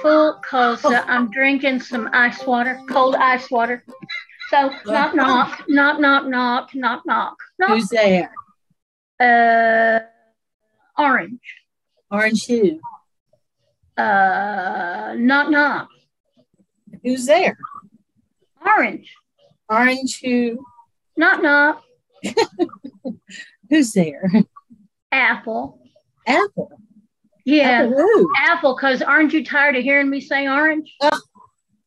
Full because uh, I'm drinking some ice water, cold ice water. So knock knock, knock knock knock, knock knock, knock. Who's there? Uh, orange. Orange who? Uh, knock knock. Who's there? Orange. Orange who? Knock knock. Who's there? Apple. Apple. Yeah. Apple? Because aren't you tired of hearing me say orange? Uh.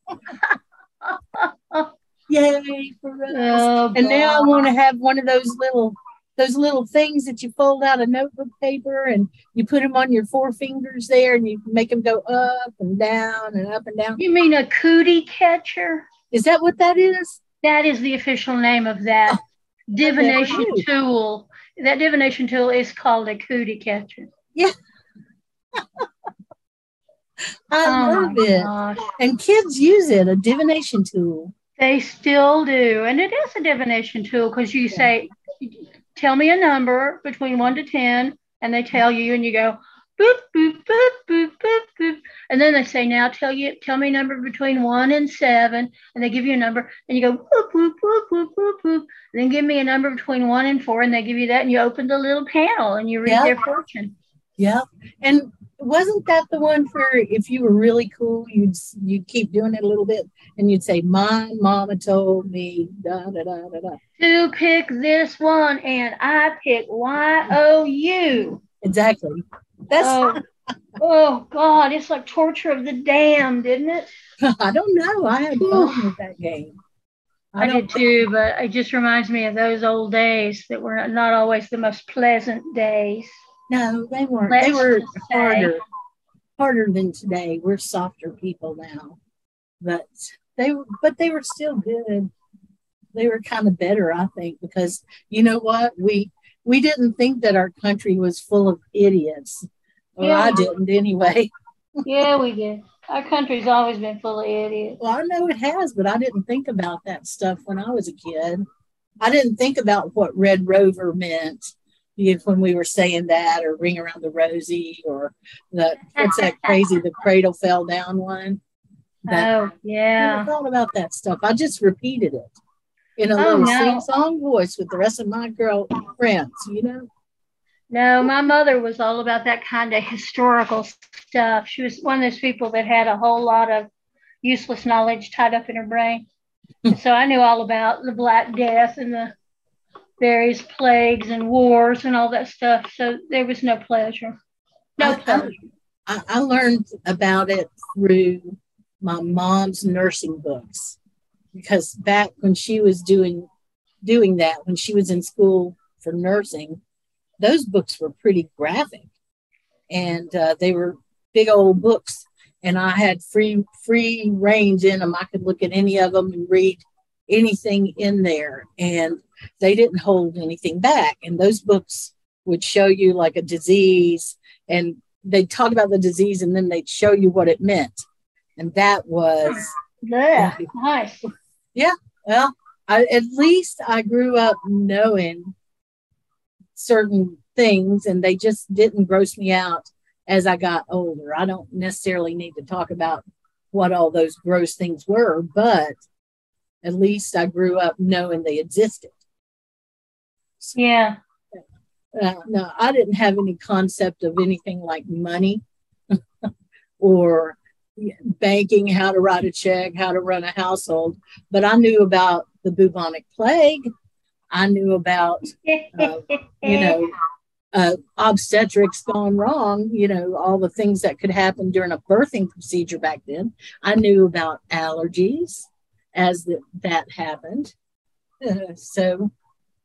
Yay for us. Oh, and now I want to have one of those little those little things that you fold out of notebook paper and you put them on your four fingers there and you make them go up and down and up and down. You mean a cootie catcher? Is that what that is? That is the official name of that oh, divination tool. That divination tool is called a cootie catcher. I oh love it. gosh. And kids use it, a divination tool. They still do. And it is a divination tool because you Yeah. say, tell me a number between one to 10, and they tell you, and you go, boop, boop, boop, boop, boop, boop. And then they say, now tell you, tell me a number between one and seven, and they give you a number, and you go, boop, boop, boop, boop, boop, boop. And then give me a number between one and four, and they give you that, and you open the little panel and you read Yeah. their fortune. Yeah. And wasn't that the one for if you were really cool, you'd you'd keep doing it a little bit and you'd say, My mama told me da da da da da. To pick this one, and I pick Y O U. Exactly. That's Oh, oh God, it's like torture of the damned, isn't it? I don't know. I had fun with that game. I, don't did too, but it just reminds me of those old days that were not always the most pleasant days. No, they weren't. Let's they were just say- harder, harder than today. We're softer people now, but they were, but they were still good. They were kind of better, I think, because you know what we we didn't think that our country was full of idiots. Well, Yeah. I didn't anyway. Yeah, we did. Our country's always been full of idiots. Well, I know it has, but I didn't think about that stuff when I was a kid. I didn't think about what Red Rover meant if when we were saying that, or Ring Around the Rosie, or the what's that crazy the cradle fell down one. That, Oh, I yeah. never thought about that stuff. I just repeated it in a Oh, little no. sing-song voice with the rest of my girl friends. You know, No, my mother was all about that kind of historical stuff. She was one of those people that had a whole lot of useless knowledge tied up in her brain. So I knew all about the Black Death and the various plagues and wars and all that stuff. So there was no pleasure. No I- pleasure. I, I learned about it through my mom's nursing books because back when she was doing doing that when she was in school for nursing those books were pretty graphic and uh, they were big old books and i had free free range in them i could look at any of them and read anything in there and they didn't hold anything back and those books would show you like a disease and they'd talk about the disease and then they'd show you what it meant. And that was, Yeah, nice. Yeah. Well, I, at least I grew up knowing certain things and they just didn't gross me out as I got older. I don't necessarily need to talk about what all those gross things were, but at least I grew up knowing they existed. Yeah. uh, no, I didn't have any concept of anything like money or banking, how to write a check, how to run a household, but I knew about the bubonic plague. I knew about, uh, you know, uh, obstetrics gone wrong, you know, all the things that could happen during a birthing procedure back then. I knew about allergies as the, that happened. Uh, so,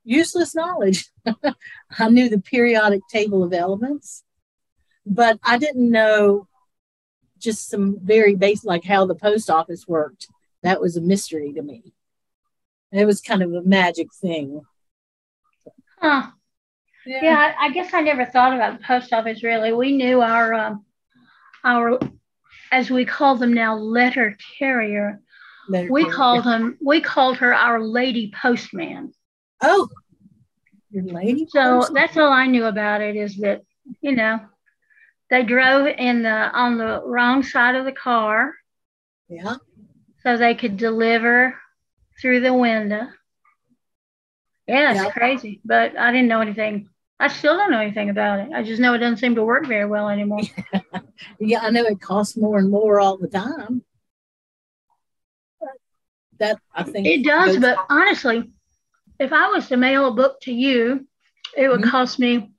useless knowledge. I knew the periodic table of elements, but I didn't know just some very basic, like how the post office worked. That was a mystery to me. It was kind of a magic thing. Huh. Yeah, yeah I, I, guess I never thought about the post office really. We knew our um, our as we call them now letter carrier. Letter we carrier. called him we called her our lady postman. Oh, your lady. So postman. that's all I knew about it is that you know they drove in the on the wrong side of the car. Yeah. So they could deliver through the window. Yeah, it's yeah. crazy. But I didn't know anything I still don't know anything about it. I just know it doesn't seem to work very well anymore. yeah, I know it costs more and more all the time. That I think it does, but honestly, if I was to mail a book to you, it would mm-hmm. cost me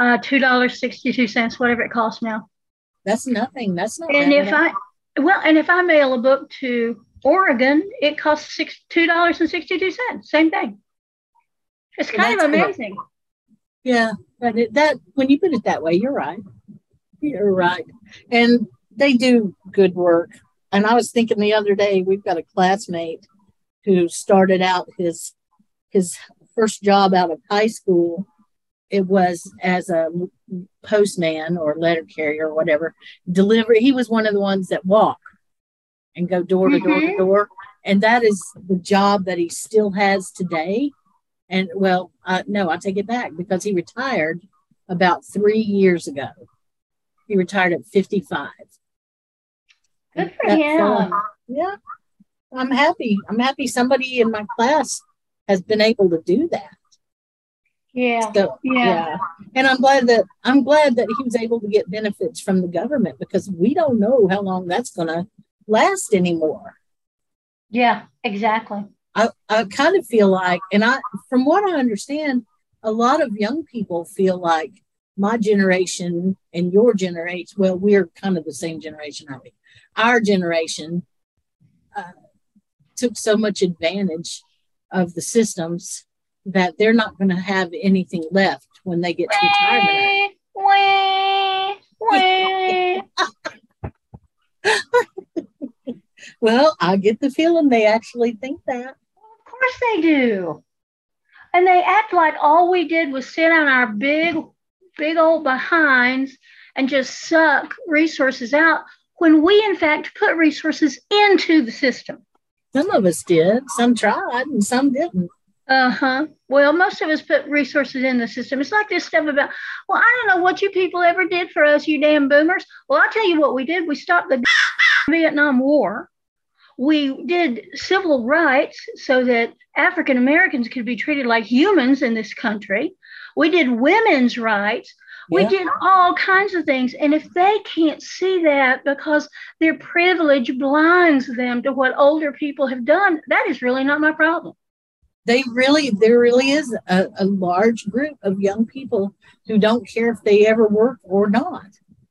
uh, two dollars sixty two cents, whatever it costs now. That's nothing. That's not. And if I well, and if I mail a book to Oregon, it costs six two dollars and sixty two cents. Same thing. It's kind of amazing. Cool. Yeah, but it, that when you put it that way, you're right. You're right, and they do good work. And I was thinking the other day, we've got a classmate who started out his his first job out of high school. It was as a postman or letter carrier or whatever. Delivery. He was one of the ones that walk and go door to door to mm-hmm. door, and that is the job that he still has today and well, uh, no, I take it back because he retired about three years ago. He retired at 55. Good for him. Uh, yeah. I'm happy. I'm happy somebody in my class has been able to do that. Yeah. So, yeah. yeah. And I'm glad that I'm glad that he was able to get benefits from the government because we don't know how long that's going to last anymore. Yeah, exactly. I, I kind of feel like, and I, from what I understand, a lot of young people feel like my generation and your generation, well, we're kind of the same generation, aren't we? Our generation uh, took so much advantage of the systems that they're not going to have anything left when they get to retirement. well, I get the feeling they actually think that Of course they do. And they act like all we did was sit on our big, big old behinds and just suck resources out when we, in fact, put resources into the system. Some of us did. Some tried and some didn't. Uh huh. Well, most of us put resources in the system. It's like this stuff about, well, I don't know what you people ever did for us, you damn boomers. Well, I'll tell you what we did. We stopped the Vietnam War we did civil rights so that African Americans could be treated like humans in this country. We did women's rights. We yeah. did all kinds of things. And if they can't see that because their privilege blinds them to what older people have done, that is really not my problem. They really, there really is a, a large group of young people who don't care if they ever work or not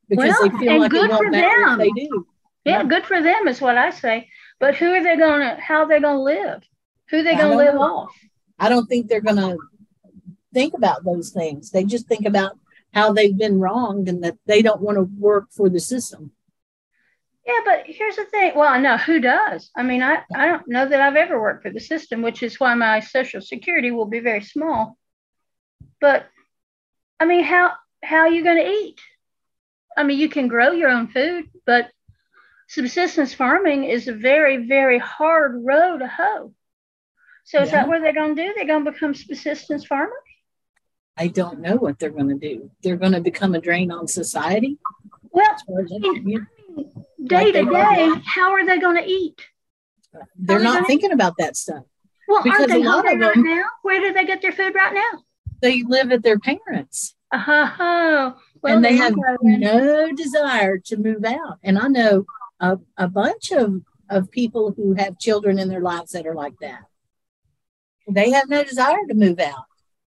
because well, they feel like it won't matter if they do. Yeah, yeah, good for them is what I say. But who are they going to, how are they going to live? Who are they going to live know. off? I don't think they're going to think about those things. They just think about how they've been wronged and that they don't want to work for the system. Yeah, but here's the thing. Well, I know who does. I mean, I, I don't know that I've ever worked for the system, which is why my social security will be very small. But I mean, how how are you going to eat? I mean, you can grow your own food, but subsistence farming is a very, very hard row to hoe. So is that what they're going to do? They're going to become subsistence farmers? I don't know what they're going to do. They're going to become a drain on society. Well, day to day, how are they going to eat? They're not thinking eat? about that stuff. Well, because aren't they a lot of them, right now? Where do they get their food right now? They live at their parents. Uh-huh. Well, and they have no desire to move out. And I know a, a bunch of, of people who have children in their lives that are like that. They have no desire to move out.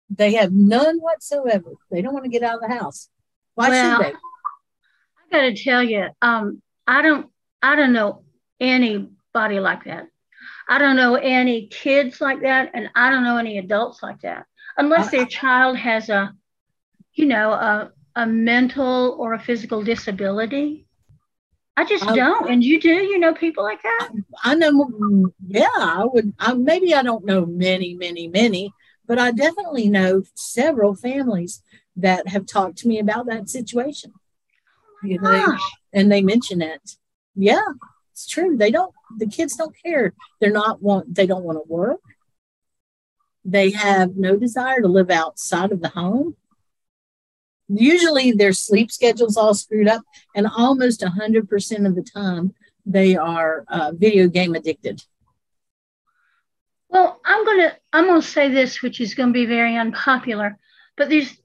They have none whatsoever. They don't want to get out of the house. Why Well, should they? I got to tell you, um, I don't, I don't know anybody like that. I don't know any kids like that, and I don't know any adults like that, unless their child has a, you know, a a mental or a physical disability. I just I- don't, and you do. You know people like that. I know, yeah, I would. I, maybe I don't know many, many, many, but I definitely know several families that have talked to me about that situation. You know, and they mention it. Yeah, it's true. They don't. The kids don't care. They're not want. They don't want to work. They have no desire to live outside of the home. Usually, their sleep schedule's all screwed up, and almost hundred percent of the time, they are uh, video game addicted. Well, I'm gonna I'm gonna say this, which is gonna be very unpopular, but there's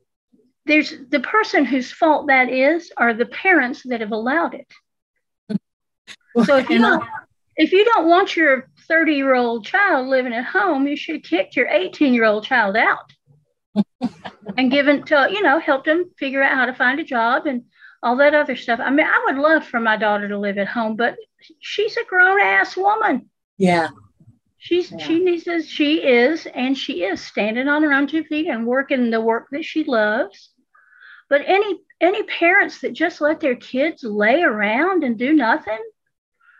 there's the person whose fault that is are the parents that have allowed it. So if you don't if you don't want your 30 year old child living at home, you should have kicked your 18 year old child out and given to you know helped them figure out how to find a job and all that other stuff. I mean, I would love for my daughter to live at home, but she's a grown ass woman. yeah, She's Yeah. she needs to, she is and she is standing on her own two feet and working the work that she loves. But any any parents that just let their kids lay around and do nothing,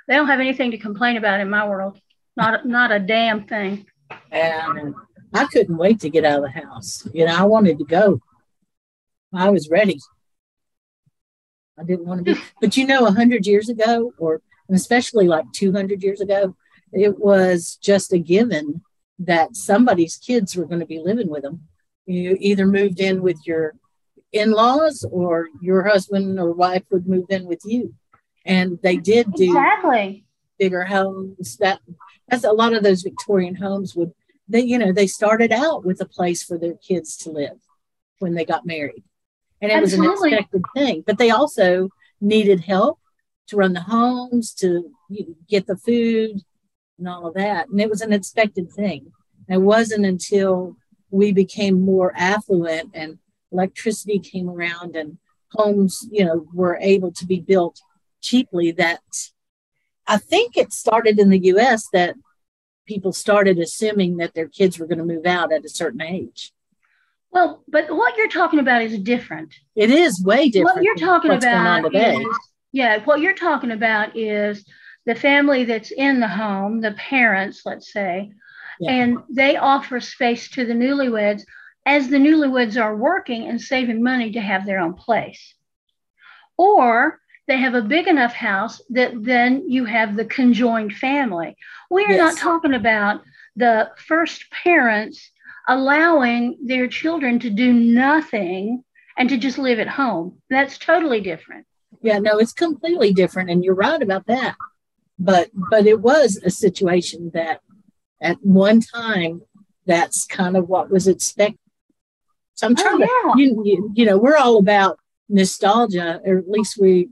they don't have anything to complain about in my world. Not not a damn thing. and I couldn't wait to get out of the house. You know, I wanted to go. I was ready. I didn't want to be, but you know, a hundred years ago, or especially like two hundred years ago, it was just a given that somebody's kids were going to be living with them. You either moved in with your in-laws, or your husband or wife would move in with you, and they did do Exactly. bigger homes. That that's a lot of those Victorian homes would they you know they started out with a place for their kids to live when they got married, and it was an expected thing. But they also needed help to run the homes, to get the food, and all of that, and it was an expected thing. It wasn't until we became more affluent and electricity came around and homes you know were able to be built cheaply that I think it started in the US that people started assuming that their kids were going to move out at a certain age. Well, but what you're talking about is different. It is way different. what you're talking what's going on about is yeah what you're talking about is the family that's in the home the parents let's say Yeah. and they offer space to the newlyweds as the newlyweds are working and saving money to have their own place or they have a big enough house that then you have the conjoined family we are not talking about the first parents allowing their children to do nothing and to just live at home. That's totally different. Yeah, no, it's completely different, and you're right about that. But but it was a situation that at one time that's kind of what was expected. So I'm oh, trying to Oh, you, you you know we're all about nostalgia, or at least we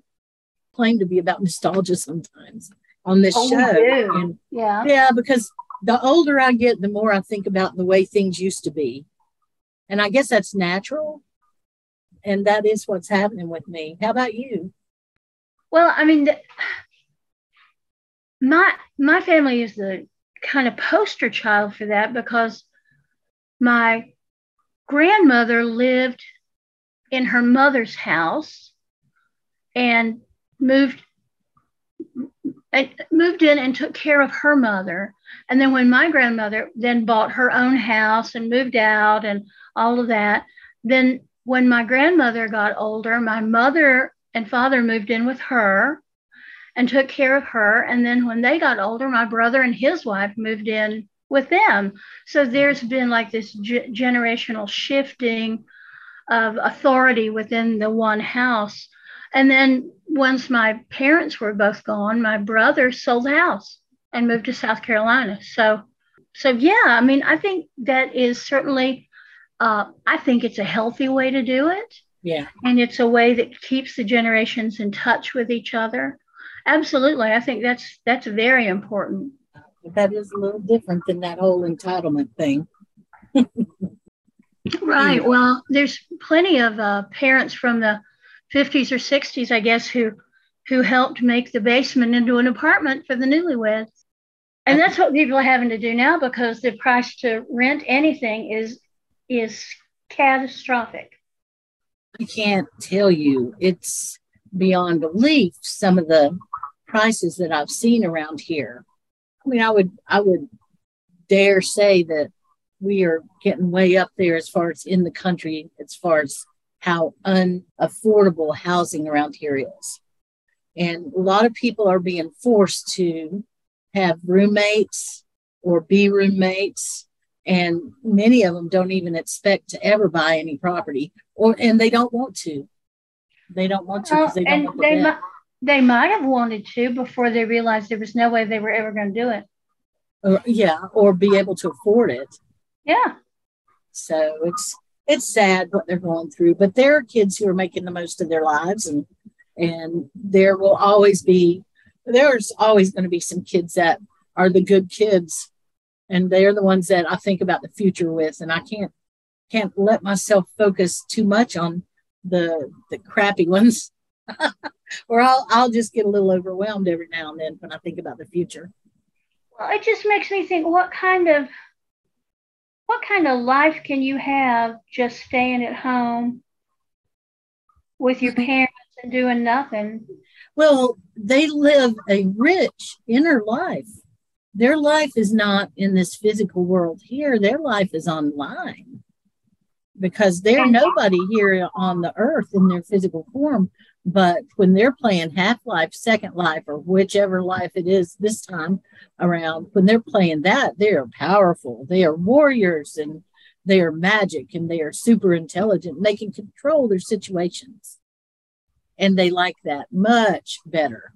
claim to be about nostalgia sometimes on this Oh, show. And yeah. Yeah, because the older I get, the more I think about the way things used to be. And I guess that's natural. And that is what's happening with me. How about you? Well, I mean, the, my my family is the kind of poster child for that because my grandmother lived in her mother's house and moved moved in and took care of her mother. And then when my grandmother then bought her own house and moved out and all of that then when my grandmother got older my mother and father moved in with her and took care of her. And then when they got older, my brother and his wife moved in with them. So there's been like this ge- generational shifting of authority within the one house. And then once my parents were both gone, my brother sold the house and moved to South Carolina. So, so yeah, I mean, I think that is certainly, uh, I think it's a healthy way to do it Yeah. and it's a way that keeps the generations in touch with each other absolutely i think that's that's very important that is a little different than that whole entitlement thing. Right. Well, there's plenty of uh, parents from the 50s or 60s, I guess, who who helped make the basement into an apartment for the newlyweds. And that's what people are having to do now because the price to rent anything is is catastrophic. I can't tell you. It's beyond belief some of the prices that I've seen around here. I mean, I would I would dare say that we are getting way up there as far as in the country, as far as how unaffordable housing around here is. And a lot of people are being forced to have roommates or be roommates. And many of them don't even expect to ever buy any property or and they don't want to. They don't want to because they don't and want the they might have wanted to before they realized there was no way they were ever going to do it. or, yeah, or be able to afford it. Yeah. So it's it's sad what they're going through, but there are kids who are making the most of their lives, and and there will always be there's always going to be some kids that are the good kids, and they're the ones that I think about the future with, and I can't can't let myself focus too much on the the crappy ones, or I'll I'll just get a little overwhelmed every now and then when I think about the future. Well, it just makes me think what kind of what kind of life can you have just staying at home with your mm-hmm. parents and doing nothing? Well, they live a rich inner life. Their life is not in this physical world here. Their life is online because they're nobody here on the earth in their physical form. But when they're playing Half Life, Second Life, or whichever life it is this time around, when they're playing that, they are powerful. They are warriors and they are magic and they are super intelligent and they can control their situations. And they like that much better.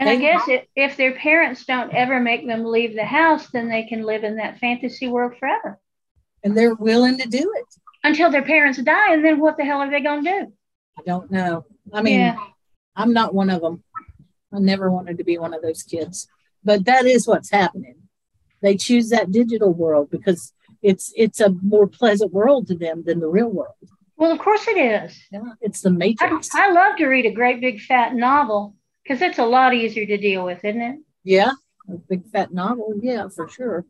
And I guess if, if their parents don't ever make them leave the house, then they can live in that fantasy world forever And they're willing to do it. until their parents die. And then what the hell are they going to do? I don't know. I mean, Yeah. I'm not one of them. I never wanted to be one of those kids. But that is what's happening. They choose that digital world because it's it's a more pleasant world to them than the real world. Well, of course it is. Yeah, it's the matrix. I love to read a great big fat novel because it's a lot easier to deal with, isn't it? yeah, a big fat novel. Yeah, for sure.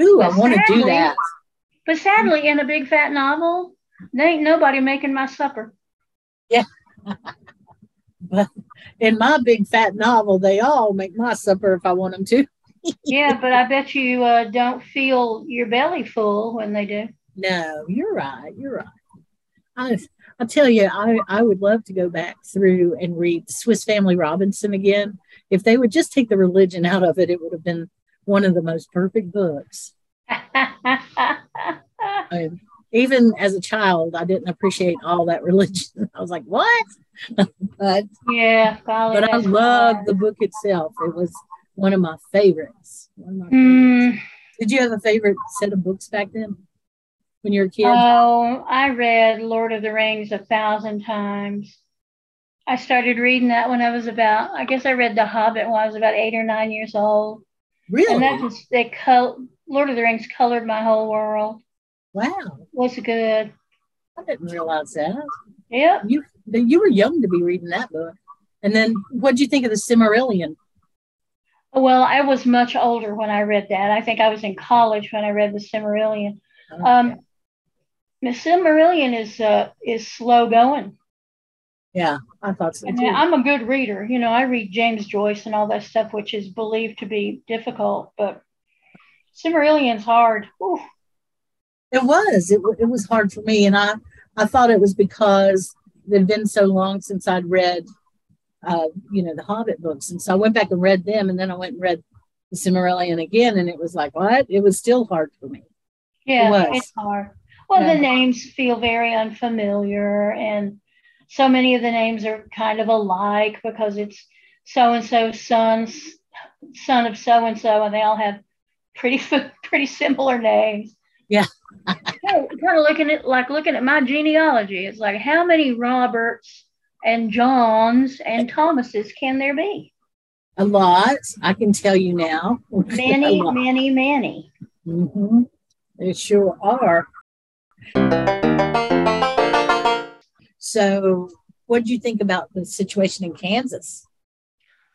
Ooh, I want to do that. But sadly, in a big fat novel, there ain't nobody making my supper. Yeah. but in my big fat novel, they all make my supper if I want them to. Yeah, but I bet you uh, don't feel your belly full when they do. No, you're right. You're right. I I tell you, I I would love to go back through and read Swiss Family Robinson again. If they would just take the religion out of it, it would have been one of the most perfect books. I, even as a child, I didn't appreciate all that religion. I was like, what? but yeah, but I loved hard. the book itself. It was one of my favorites. One of my favorites. Mm, Did you have a favorite set of books back then when you were a kid? oh, I read Lord of the Rings a thousand times. I started reading that when I was about, I guess I read The Hobbit when I was about eight or nine years old. really? And that just, they col- Lord of the Rings colored my whole world. wow. Was good. I didn't realize that. Yep. You you were young to be reading that book. And then what'd you think of the Silmarillion? Well, I was much older when I read that. I think I was in college when I read the Silmarillion. Um, the Silmarillion is uh, is slow going. yeah, I thought so too. I'm a good reader. You know, I read James Joyce and all that stuff, which is believed to be difficult, but Silmarillion's hard. Ooh, It was. It, it was hard for me. And I, I thought it was because it had been so long since I'd read, uh, you know, the Hobbit books. And so I went back and read them. And then I went and read the Silmarillion again. And it was like, what? It was still hard for me. yeah, was. it's hard. Well, Yeah. the names feel very unfamiliar, and so many of the names are kind of alike because it's so and so son's son of so and so, and they all have pretty pretty similar names. Yeah. kind of looking at like looking at my genealogy. It's like how many Roberts and Johns and Thomases can there be? A lot, I can tell you now. Many, many, many. Mhm. They sure are. So, what did you think about the situation in Kansas?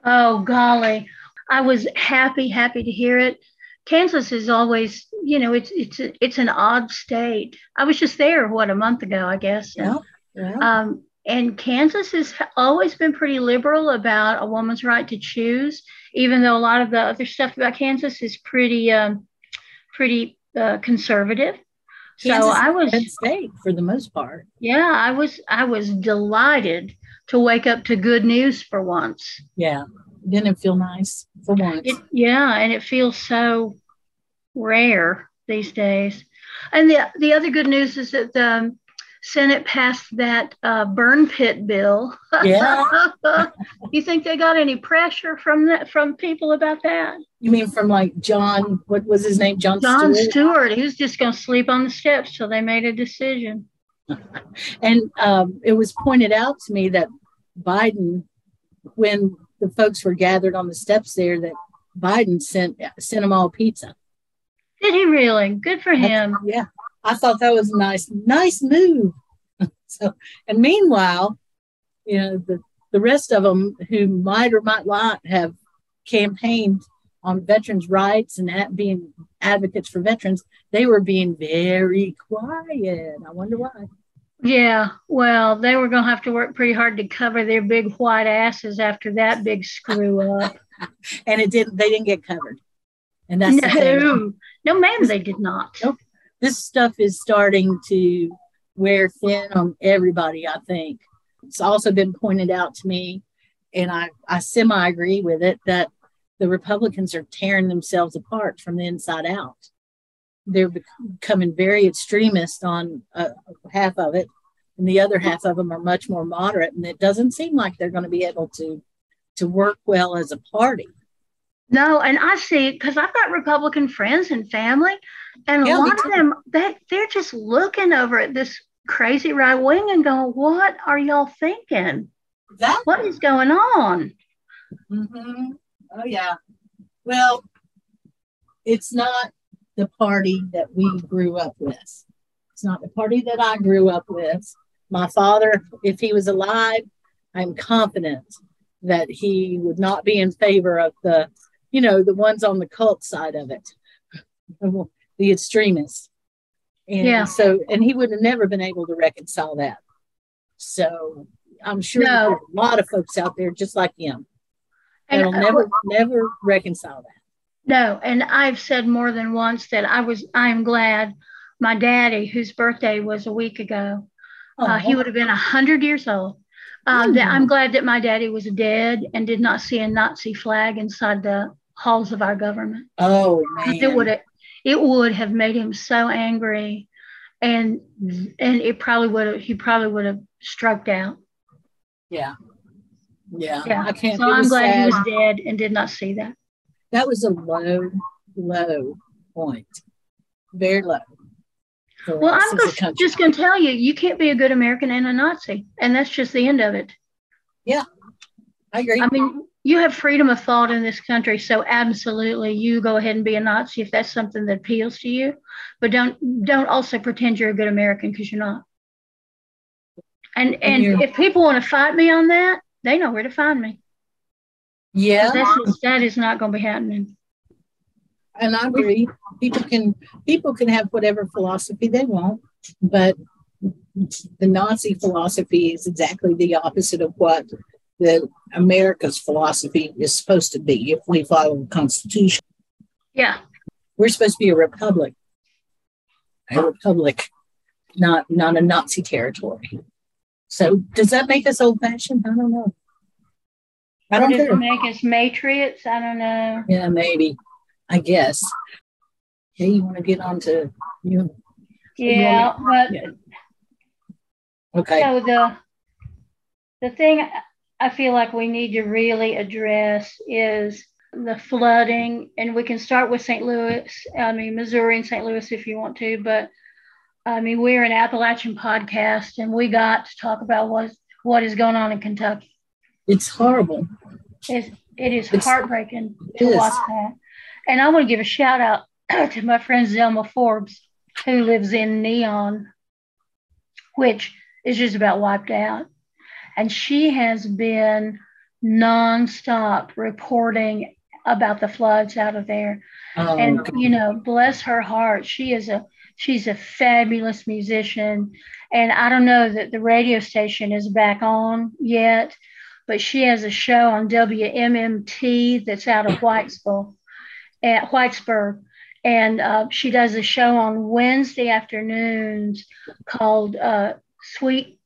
Oh, golly. I was happy, happy to hear it. Kansas is always, you know, it's it's a, it's an odd state. I was just there what a month ago, I guess. Yeah. yeah. Um, and Kansas has always been pretty liberal about a woman's right to choose, even though a lot of the other stuff about Kansas is pretty um, pretty uh, conservative. Kansas so I was red state for the most part. Yeah, I was I was delighted to wake up to good news for once. Yeah, didn't it feel nice for once? It, yeah, and it feels so rare these days. And the the other good news is that the Senate passed that uh, burn pit bill. Yeah. you think they got any pressure from that from people about that? You mean from like Jon? What was his name? Jon. Jon Stewart. Stewart. He was just going to sleep on the steps till they made a decision. and um, it was pointed out to me that Biden, when the folks were gathered on the steps there, that Biden sent sent them all pizza. Did he really? Good for him. yeah, I thought that was a nice, nice move. so, and meanwhile, you know, the, the rest of them who might or might not have campaigned on veterans' rights and at being advocates for veterans, they were being very quiet. I wonder why. Yeah, well, they were going to have to work pretty hard to cover their big white asses after that big screw up. and it didn't. They didn't get covered. And that's no, no, ma'am, they did not. Nope. This stuff is starting to wear thin on everybody. I think it's also been pointed out to me, and I I semi agree with it that the Republicans are tearing themselves apart from the inside out. They're becoming very extremist on uh, half of it, and the other half of them are much more moderate. And it doesn't seem like they're going to be able to to work well as a party. No, and I see because I've got Republican friends and family, and Yeah, a lot of them they they're just looking over at this crazy right wing and going, "What are y'all thinking? That What is going on?" hmm Oh yeah. Well, it's not the party that we grew up with. It's not the party that I grew up with. My father, if he was alive, I'm confident that he would not be in favor of the, you know, the ones on the cult side of it, the extremists. And Yeah. so, and he would have never been able to reconcile that. So I'm sure No. there's a lot of folks out there just like him And that'll uh, never never reconcile that. No, and I've said more than once that I was I am glad my daddy, whose birthday was a week ago, uh, he would have been a hundred years old. Uh, that I'm glad that my daddy was dead and did not see a Nazi flag inside the halls of our government. oh man, It would have it would have made him so angry, and and it probably would have he probably would have stroked out. yeah, yeah. Yeah. I can't. So I'm glad sad. he was dead and did not see that. That was a low, low point, very low. Well, I'm just, just going to tell you, you can't be a good American and a Nazi, and that's just the end of it. Yeah, I agree. I mean, you have freedom of thought in this country, so absolutely, you go ahead and be a Nazi if that's something that appeals to you. But don't don't also pretend you're a good American because you're not. And and you're- if people want to fight me on that, they know where to find me. Yeah, That's that is not going to be happening. and I agree. People can people can have whatever philosophy they want, but the Nazi philosophy is exactly the opposite of what the America's philosophy is supposed to be if we follow the Constitution. Yeah. We're supposed to be a republic. A republic, not not a Nazi territory. So does that make us old fashioned? I don't know. I don't it make us matriots? I don't know. Yeah, maybe. I guess. Okay, you want to get on to you? Yeah, but Yeah. Okay. So the the thing I feel like we need to really address is the flooding, and we can start with St. Louis. I mean Missouri and St. Louis if you want to, but I mean we're an Appalachian podcast, and we got to talk about what what is going on in Kentucky. It's horrible. It's, it is It's- heartbreaking it to is. watch that. And I want to give a shout out to my friend Zelma Forbes, who lives in Neon, which is just about wiped out. And she has been nonstop reporting about the floods out of there. Oh, and okay. you know, bless her heart, she is a she's a fabulous musician. And I don't know that the radio station is back on yet, but she has a show on WMMT that's out of Whitesville, at Whitesburg. And uh, she does a show on Wednesday afternoons called uh, Sweet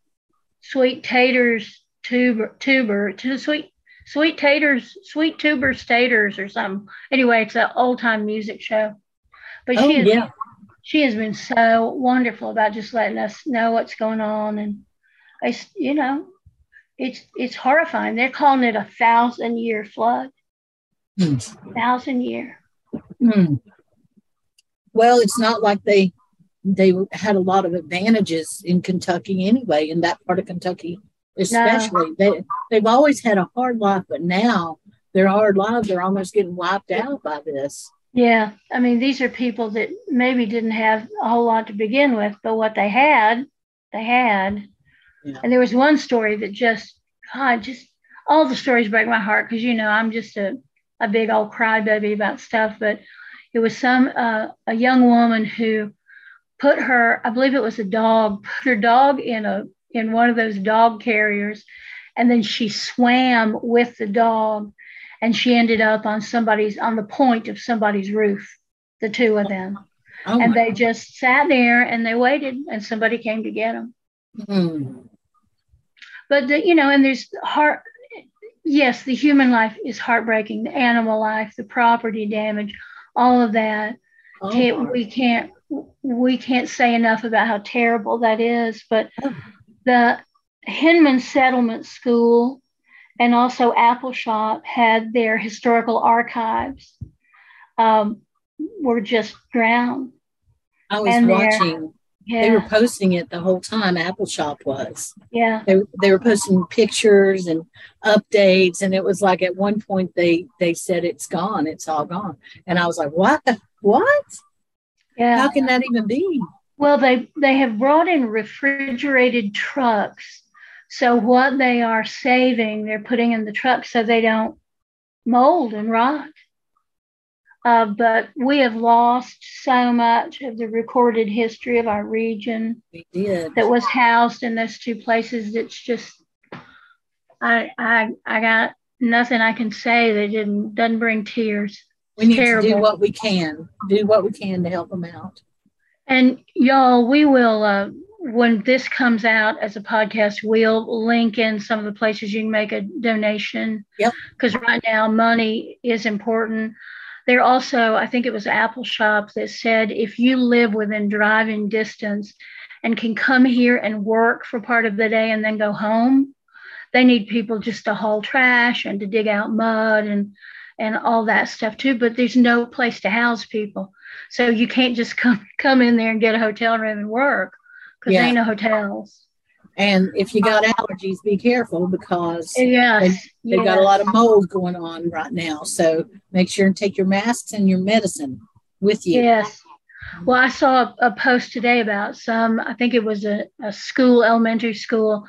Sweet Taters Tuber Tuber to Sweet Sweet Taters Sweet Tuber Staters or something. Anyway, it's an old time music show. But Oh, she is yeah. she has been so wonderful about just letting us know what's going on and I, you know it's it's horrifying they're calling it a thousand year flood Hmm. thousand year Hmm. Well, it's not like they they had a lot of advantages in Kentucky anyway, in that part of Kentucky, especially. They they've always had a hard life, but now their hard lives are almost getting wiped out by this. yeah i mean these are people that maybe didn't have a whole lot to begin with but what they had they had Yeah. and there was one story that just god just all the stories break my heart because you know i'm just a, a big old crybaby about stuff but it was some uh, a young woman who put her i believe it was a dog put her dog in a in one of those dog carriers and then she swam with the dog and she ended up on somebody's on the point of somebody's roof the two of them Oh, and they just sat there and they waited and somebody came to get them Hmm. But the, you know and there's heart yes the human life is heartbreaking the animal life the property damage all of that Oh, can't, we can't we can't say enough about how terrible that is but Oh. the Hindman settlement school and also Appalshop had their historical archives um, were just drowned I was and watching. Yeah They were posting it the whole time. Appalshop was. yeah They they were posting pictures and updates, and it was like at one point they they said it's gone, it's all gone, and I was like, what? What? yeah How can that even be? Well, they they have brought in refrigerated trucks. So what they are saving, they're putting in the truck so they don't mold and rot. Uh, but we have lost so much of the recorded history of our region that was housed in those two places. It's just, I I I got nothing I can say that didn't doesn't bring tears. We need to do what we can, do what we can to help them out. And y'all, we will, uh, when this comes out as a podcast, we'll link in some of the places you can make a donation. Yep. Because right now, money is important. There also, I think it was Appalshop that said if you live within driving distance and can come here and work for part of the day and then go home, they need people just to haul trash and to dig out mud and and all that stuff too. But there's no place to house people. So you can't just come come in there and get a hotel room and work because Yeah. there ain't no hotels. And if you got allergies, be careful because Yes, they've got a lot of mold going on right now. So make sure and take your masks and your medicine with you. Yes. Well, I saw a, a post today about some. I think it was a, a school, elementary school,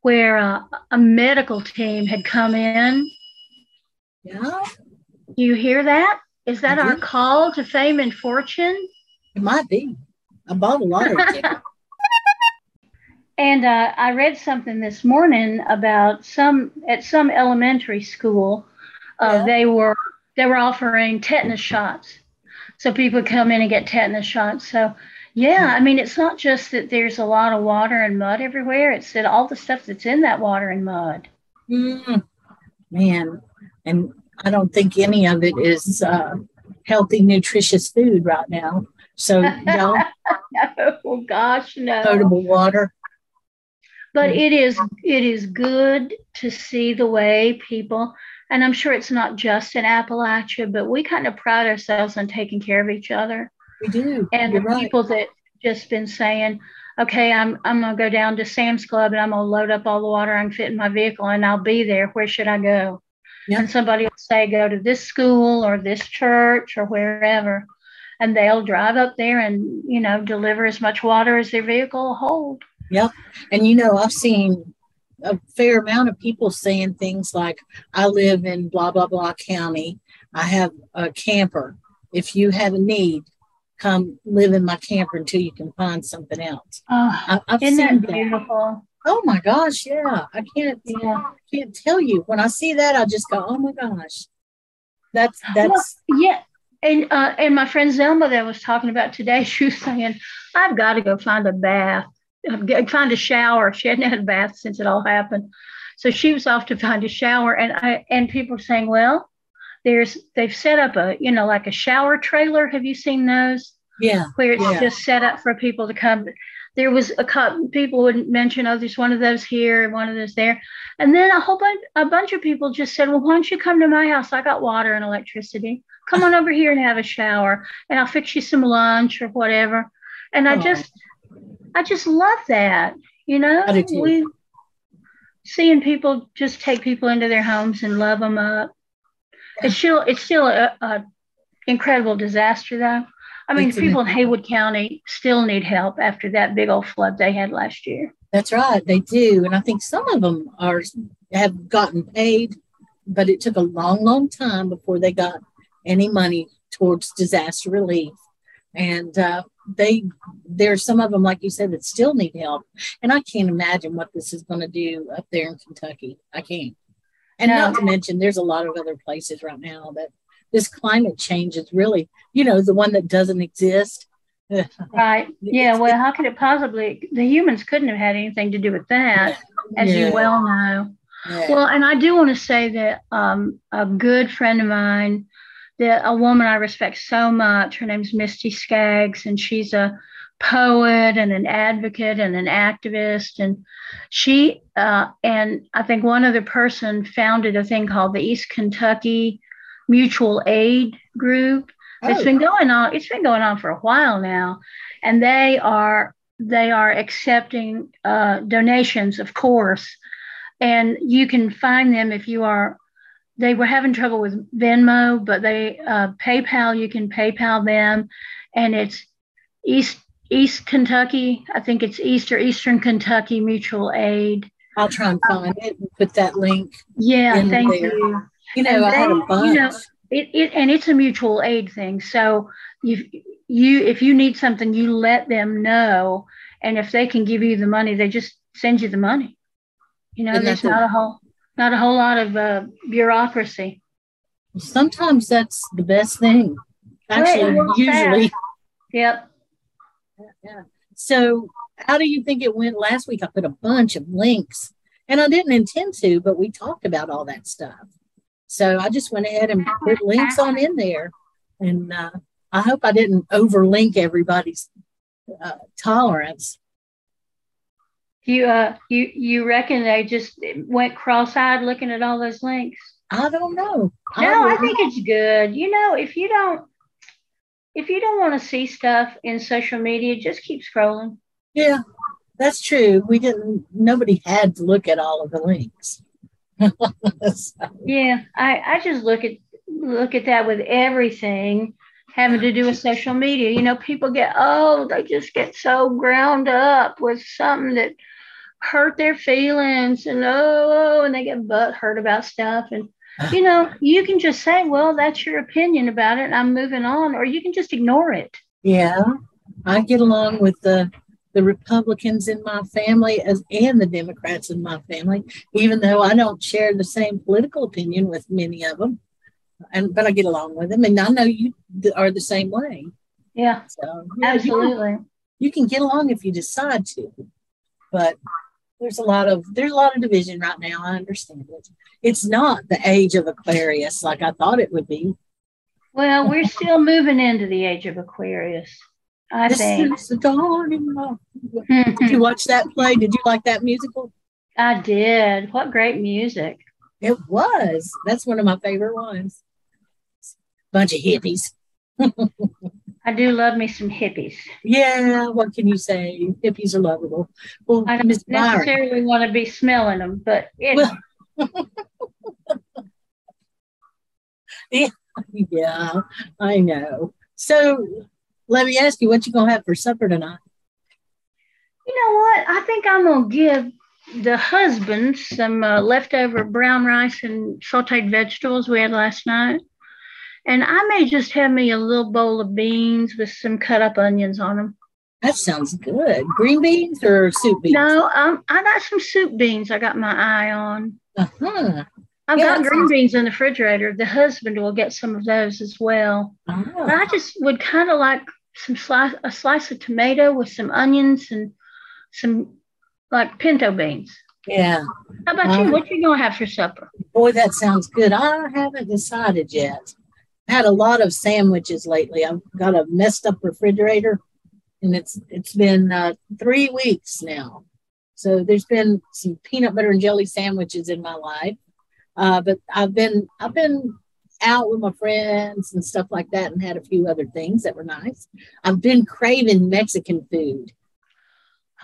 where uh, a medical team had come in. Yeah, Do you hear that? Is that our call to fame and fortune? it might be. I bought a lottery ticket. And uh, I read something this morning about some at some elementary school. Uh, Yeah. They were they were offering tetanus shots, so people come in and get tetanus shots. So yeah, I mean it's not just that there's a lot of water and mud everywhere. It's that all the stuff that's in that water and mud. Mm, man, and I don't think any of it is uh, healthy, nutritious food right now. So, y'all, oh gosh, no. potable water. But it is it is good to see the way people and i'm sure it's not just in appalachia but we kind of pride ourselves on taking care of each other We do. and You're the right. people that just been saying okay i'm i'm going to go down to sam's club and i'm going to load up all the water i can fit in my vehicle and i'll be there where should i go Yeah. and somebody will say go to this school or this church or wherever and they'll drive up there and you know deliver as much water as their vehicle will hold Yep. And you know, I've seen a fair amount of people saying things like, I live in blah, blah, blah county. I have a camper. If you have a need, come live in my camper until you can find something else. Oh, I, I've isn't seen that that. beautiful? Oh my gosh, yeah. I can't Yeah. can't tell you. When I see that, I just go, oh my gosh. That's that's Yeah. And uh, and my friend Zelma that was talking about today, she was saying, I've got to go find a bath, find a shower. She hadn't had a bath since it all happened. So she was off to find a shower. And I and people were saying, well, there's they've set up a, you know, like a shower trailer. Have you seen those? yeah. Where it's Yeah. just set up for people to come. There was a couple people would mention, oh, there's one of those here and one of those there. And then a whole bunch a bunch of people just said, Well, why don't you come to my house? I got water and electricity. Come on over here and have a shower and I'll fix you some lunch or whatever. And I just I just love that. You know, I do too. we seeing people just take people into their homes and love them up. It's still it's still a, a incredible disaster though. I mean, It's people in Haywood County still need help after that big old flood they had last year. That's right, they do, and I think some of them are have gotten paid, but it took a long, long time before they got any money towards disaster relief. And uh, they, there's some of them, like you said, that still need help, and I can't imagine what this is going to do up there in Kentucky. I can't, and No. not to mention, there's a lot of other places right now that this climate change is really, you know, the one that doesn't exist. Right. Yeah. Well, how could it possibly? The humans couldn't have had anything to do with that, as Yeah. you well know. Yeah. Well, and I do want to say that um, a good friend of mine, that a woman I respect so much, her name's Misty Skaggs, and she's a poet and an advocate and an activist. And she uh, and I think one other person founded a thing called the East Kentucky Mutual Aid Group. It's Oh. been going on. It's been going on for a while now, and they are they are accepting uh, donations, of course, and you can find them if you are. They were having trouble with Venmo, but they uh, PayPal. You can PayPal them, and it's East East Kentucky. I think it's East or Eastern Kentucky Mutual Aid. I'll try and find it and put that link. Yeah, thank there. you. You know, And I had a a you know, it, it and it's a mutual aid thing so you you if you need something you let them know and if they can give you the money they just send you the money you know And there's not a whole not a whole lot of uh, bureaucracy Sometimes that's the best thing. Actually, well, usually. yep Yeah. So, how do you think it went last week? I put a bunch of links, and I didn't intend to, but we talked about all that stuff. So I just went ahead and put links on in there, and uh, I hope I didn't overlink everybody's uh, tolerance. You uh you you reckon they just went cross-eyed looking at all those links I don't know. no i think it's good you know if you don't if you don't want to see stuff in social media just keep scrolling Yeah, that's true. We didn't. Nobody had to look at all of the links. So, Yeah, I, I just look at look at that with everything having to do with social media. You know, people get oh, they just get so ground up with something that hurt their feelings and oh, and they get butt hurt about stuff. And you know, you can just say, Well, that's your opinion about it, and I'm moving on, or you can just ignore it. Yeah, I get along with the the Republicans in my family as and the Democrats in my family, even though I don't share the same political opinion with many of them. And but I get along with them, and I know you are the same way. Yeah, So yeah, you, can, absolutely. you can get along if you decide to, but there's a lot of there's a lot of division right now. I understand it. It's not the age of Aquarius like I thought it would be. Well, we're still moving into the age of Aquarius, I This think. is the of- Did you mm-hmm. watch that play? Did you like that musical? I did. What great music. It was. That's one of my favorite ones. Bunch of hippies. I do love me some hippies. Yeah, what can you say? Hippies are lovable. Well, I don't Byron. necessarily want to be smelling them, but it, Well- Yeah, I know. So let me ask you, what you gonna have for supper tonight? you know what? I, think I'm gonna give the husband some uh, leftover brown rice and sauteed vegetables we had last night. And I may just have me a little bowl of beans with some cut up onions on them. That sounds good. Green beans or soup beans? No, um, I got some soup beans I got my eye on. Uh-huh. I've Yeah, got green sounds- beans in the refrigerator. The husband will get some of those as well. But Oh, I just would kind of like some slice, a slice of tomato with some onions and some like pinto beans. yeah. How about Um, you? What you gonna have for supper? Boy, that sounds good. I haven't decided yet. I had a lot of sandwiches lately. I've got a messed up refrigerator, and it's it's been uh, three weeks now. So there's been some peanut butter and jelly sandwiches in my life, uh, but I've been I've been out with my friends and stuff like that, and had a few other things that were nice. I've been craving Mexican food.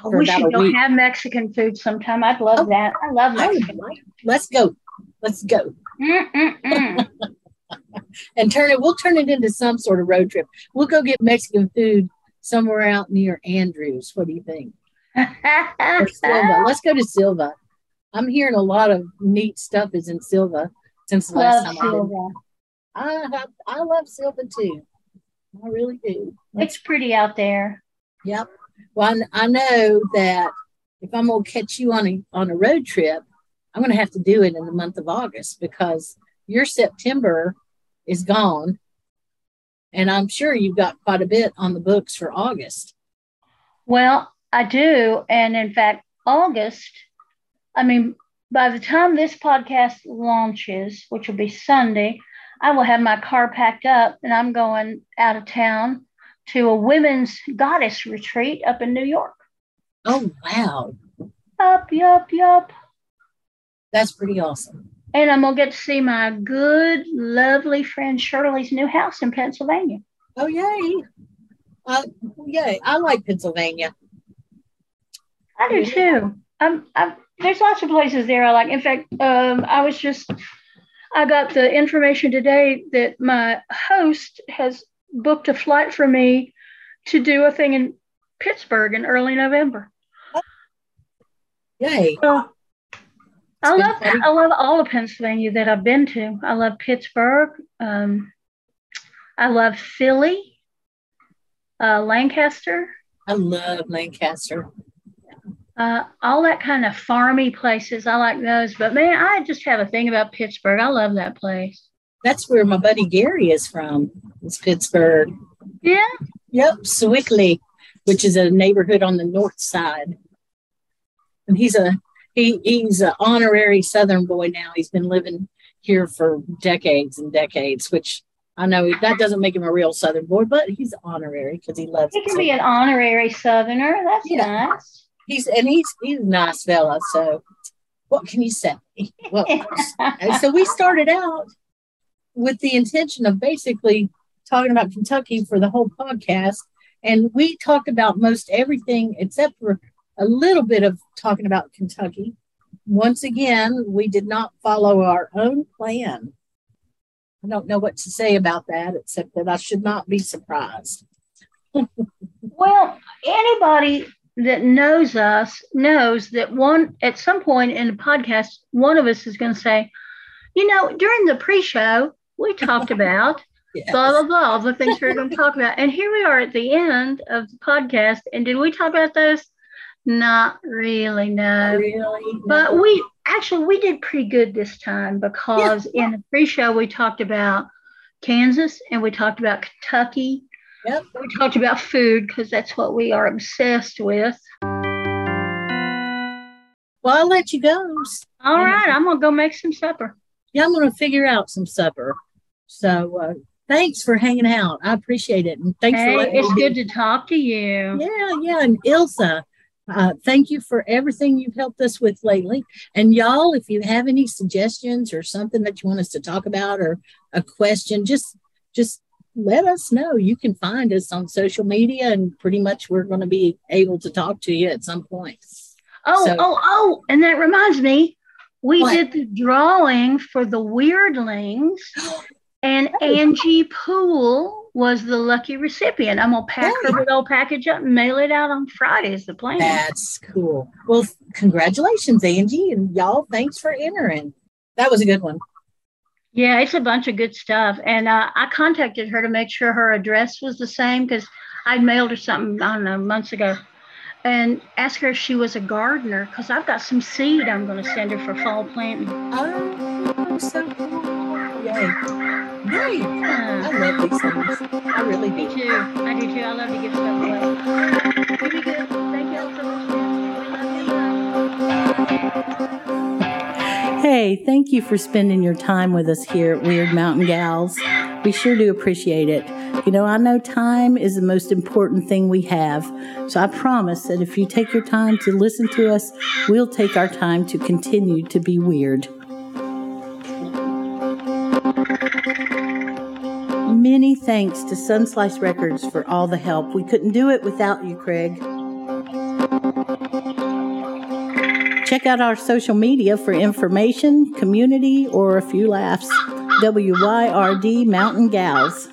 Oh, we should go week. have Mexican food sometime. I'd love Oh, that. I love I Mexican. like- Let's go. Let's go. And turn it we'll turn it into some sort of road trip. We'll go get mexican food somewhere out near andrews. What do you think? Sylva. Let's go to Sylva. I'm hearing a lot of neat stuff is in Sylva since the last love time. Sylva. I, have, I love Sylva too. I really do. It's pretty out there. yep. Well I, I know that if i'm going to catch you on a on a road trip i'm going to have to do it in the month of august because your september is gone and i'm sure you've got quite a bit on the books for august Well, I do. And in fact, August, I mean, by the time this podcast launches, which will be Sunday, I will have my car packed up and I'm going out of town to a women's goddess retreat up in New York. oh wow Up, yup, yup. that's pretty awesome And I'm going to get to see my good, lovely friend Shirley's new house in Pennsylvania. oh yay uh, yay i like pennsylvania I do too. I'm, I'm, there's lots of places there I like. In fact, um, I was just, I got the information today that my host has booked a flight for me to do a thing in Pittsburgh in early November. yay So I love. I love all of Pennsylvania that I've been to. I love Pittsburgh. Um, I love Philly, uh, Lancaster. i love lancaster Uh, all that kind of farmy places. I like those. But man, I just have a thing about Pittsburgh. I love that place. that's where my buddy gary is from it's pittsburgh Yeah. Yep, Sewickley, which is a neighborhood on the north side. And he's a he he's an honorary Southern boy now. He's been living here for decades and decades, which I know that doesn't make him a real Southern boy, but he's honorary because he loves it. He can be an honorary Southerner. That's Yeah. nice. He's and he's he's a nice fella. So what can you say? Well, so we started out with the intention of basically talking about Kentucky for the whole podcast. And we talked about most everything except for a little bit of talking about Kentucky. Once again, we did not follow our own plan. I don't know what to say about that, except that I should not be surprised. Well, anybody that knows us knows that one at some point in the podcast, one of us is going to say, you know, during the pre-show, we talked about Yes. blah blah blah, all the things we are going to talk about. And here we are at the end of the podcast. And did we talk about those? Not really, no. Really? But we actually we did pretty good this time because in the pre-show we talked about Kansas and we talked about Kentucky. Yep. We talked about food because that's what we are obsessed with. Well, I'll let you go. All right, I'm gonna go make some supper. yeah, I'm to figure out some supper. So uh, thanks for hanging out. I appreciate it. And thanks for Hey, letting it's good to talk to you. Yeah, yeah. And Ilsa, uh, thank you for everything you've helped us with lately. And y'all, if you have any suggestions or something that you want us to talk about or a question, just just let us know. You can find us on social media and pretty much we're going to be able to talk to you at some point. Oh, So- oh, oh, and that reminds me, we What? did the drawing for the weirdlings And Angie Poole was the lucky recipient. I'm gonna pack her little package up and mail it out on Friday is the plan. That's cool. Well, congratulations, Angie, and y'all. Thanks for entering. That was a good one. Yeah, it's a bunch of good stuff. And uh, I contacted her to make sure her address was the same because I'd mailed her something, I don't know, months ago. And asked her if she was a gardener because I've got some seed I'm going to send her for fall planting. Oh, so cool. Yay. Yay. I love these things. I really Me do. too. I do too. I love to give stuff away. Pretty good. Thank you all so much. We love you. Hey, thank you for spending your time with us here at Wyrd Mountain Gals. We sure do appreciate it. You know, I know time is the most important thing we have. So I promise that if you take your time to listen to us, we'll take our time to continue to be weird. Thanks to Sunslice Records for all the help. We couldn't do it without you, Craig. Check out our social media for information, community, or a few laughs. WYRD Mountain Gals.